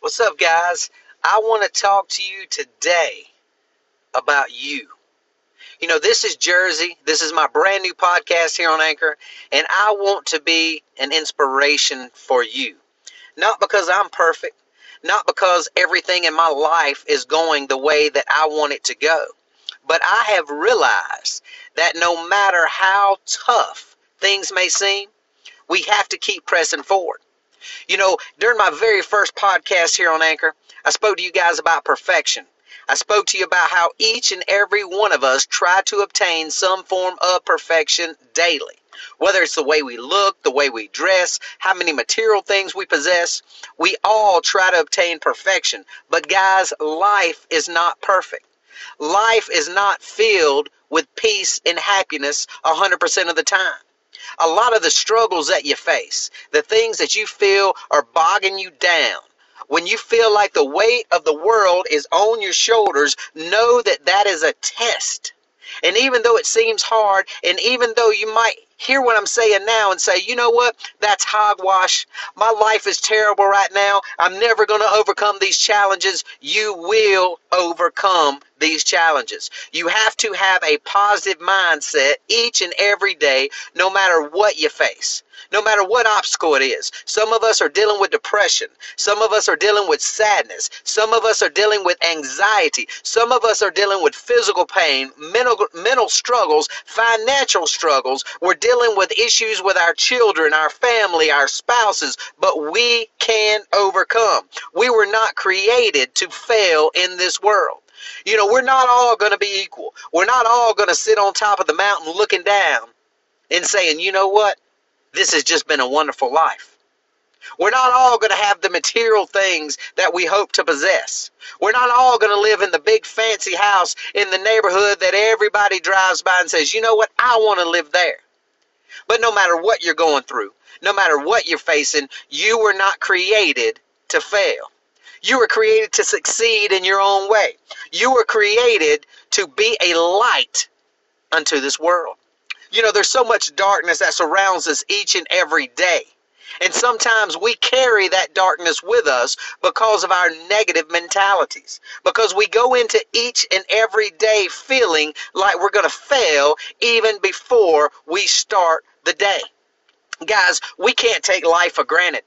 What's up, guys? I want to talk to you today about you. You know, this is Jersey. This is my brand new podcast here on Anchor, and I want to be an inspiration for you. Not because I'm perfect, not because everything in my life is going the way that I want it to go, but I have realized that no matter how tough things may seem, we have to keep pressing forward. You know, during my very first podcast here on Anchor, I spoke to you guys about perfection. I spoke to you about how each and every one of us try to obtain some form of perfection daily. Whether it's the way we look, the way we dress, how many material things we possess, we all try to obtain perfection. But guys, life is not perfect. Life is not filled with peace and happiness 100% of the time a lot of the struggles that you face, the things that you feel are bogging you down, when you feel like the weight of the world is on your shoulders, know that that is a test. And even though it seems hard, and even though you might hear what I'm saying now and say, you know what, that's hogwash. My life is terrible right now. I'm never going to overcome these challenges. You will overcome these challenges. You have to have a positive mindset each and every day, no matter what you face no matter what obstacle it is. Some of us are dealing with depression. Some of us are dealing with sadness. Some of us are dealing with anxiety. Some of us are dealing with physical pain, mental, mental struggles, financial struggles. We're dealing with issues with our children, our family, our spouses, but we can overcome. We were not created to fail in this world. You know, we're not all going to be equal. We're not all going to sit on top of the mountain looking down and saying, you know what? this has just been a wonderful life. We're not all going to have the material things that we hope to possess. We're not all going to live in the big fancy house in the neighborhood that everybody drives by and says, you know what, I want to live there. But no matter what you're going through, no matter what you're facing, you were not created to fail. You were created to succeed in your own way. You were created to be a light unto this world. You know, there's so much darkness that surrounds us each and every day. And sometimes we carry that darkness with us because of our negative mentalities. Because we go into each and every day feeling like we're going to fail even before we start the day. Guys, we can't take life for granted.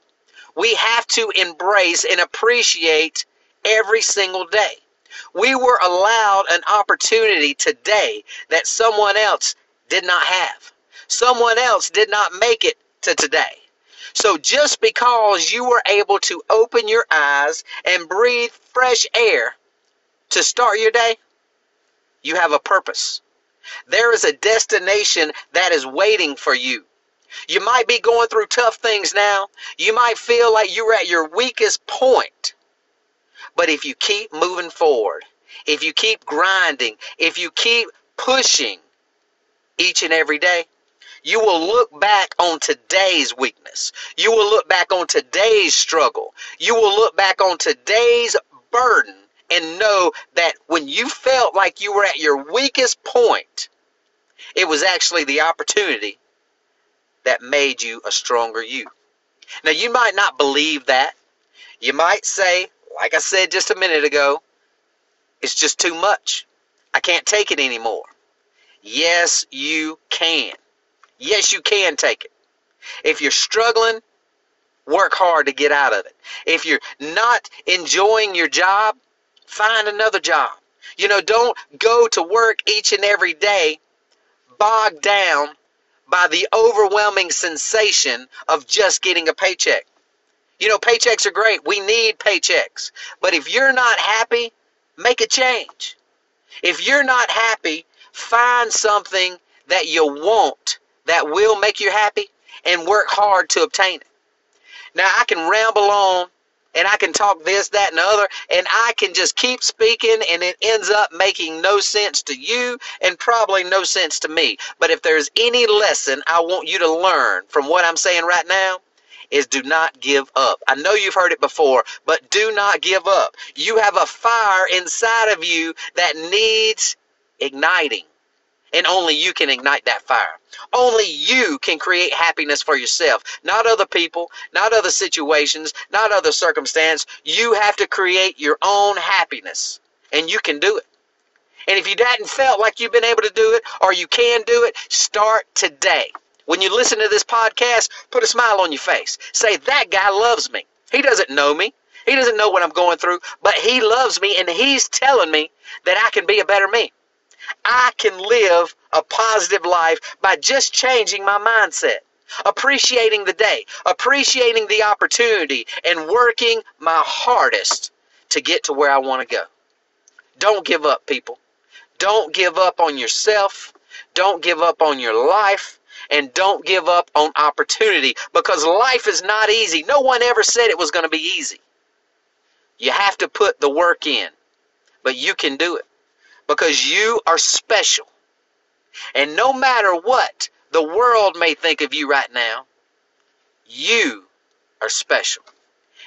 We have to embrace and appreciate every single day. We were allowed an opportunity today that someone else did not have. Someone else did not make it to today. So just because you were able to open your eyes and breathe fresh air to start your day, you have a purpose. There is a destination that is waiting for you. You might be going through tough things now. You might feel like you're at your weakest point. But if you keep moving forward, if you keep grinding, if you keep pushing, each and every day, you will look back on today's weakness. You will look back on today's struggle. You will look back on today's burden and know that when you felt like you were at your weakest point, it was actually the opportunity that made you a stronger you. Now, you might not believe that. You might say, like I said just a minute ago, it's just too much. I can't take it anymore. Yes, you can. Yes, you can take it. If you're struggling, work hard to get out of it. If you're not enjoying your job, find another job. You know, don't go to work each and every day bogged down by the overwhelming sensation of just getting a paycheck. You know, paychecks are great. We need paychecks. But if you're not happy, make a change. If you're not happy, Find something that you want that will make you happy and work hard to obtain it. Now, I can ramble on and I can talk this, that, and the other, and I can just keep speaking, and it ends up making no sense to you and probably no sense to me. But if there's any lesson I want you to learn from what I'm saying right now, is do not give up. I know you've heard it before, but do not give up. You have a fire inside of you that needs igniting. And only you can ignite that fire. Only you can create happiness for yourself, not other people, not other situations, not other circumstance. You have to create your own happiness, and you can do it. And if you hadn't felt like you've been able to do it or you can do it, start today. When you listen to this podcast, put a smile on your face. Say, that guy loves me. He doesn't know me. He doesn't know what I'm going through, but he loves me and he's telling me that I can be a better me. I can live a positive life by just changing my mindset, appreciating the day, appreciating the opportunity, and working my hardest to get to where I want to go. Don't give up, people. Don't give up on yourself. Don't give up on your life. And don't give up on opportunity because life is not easy. No one ever said it was going to be easy. You have to put the work in, but you can do it because you are special. And no matter what the world may think of you right now, you are special.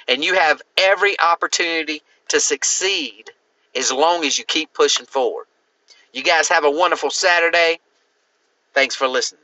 And you have every opportunity to succeed as long as you keep pushing forward. You guys have a wonderful Saturday. Thanks for listening.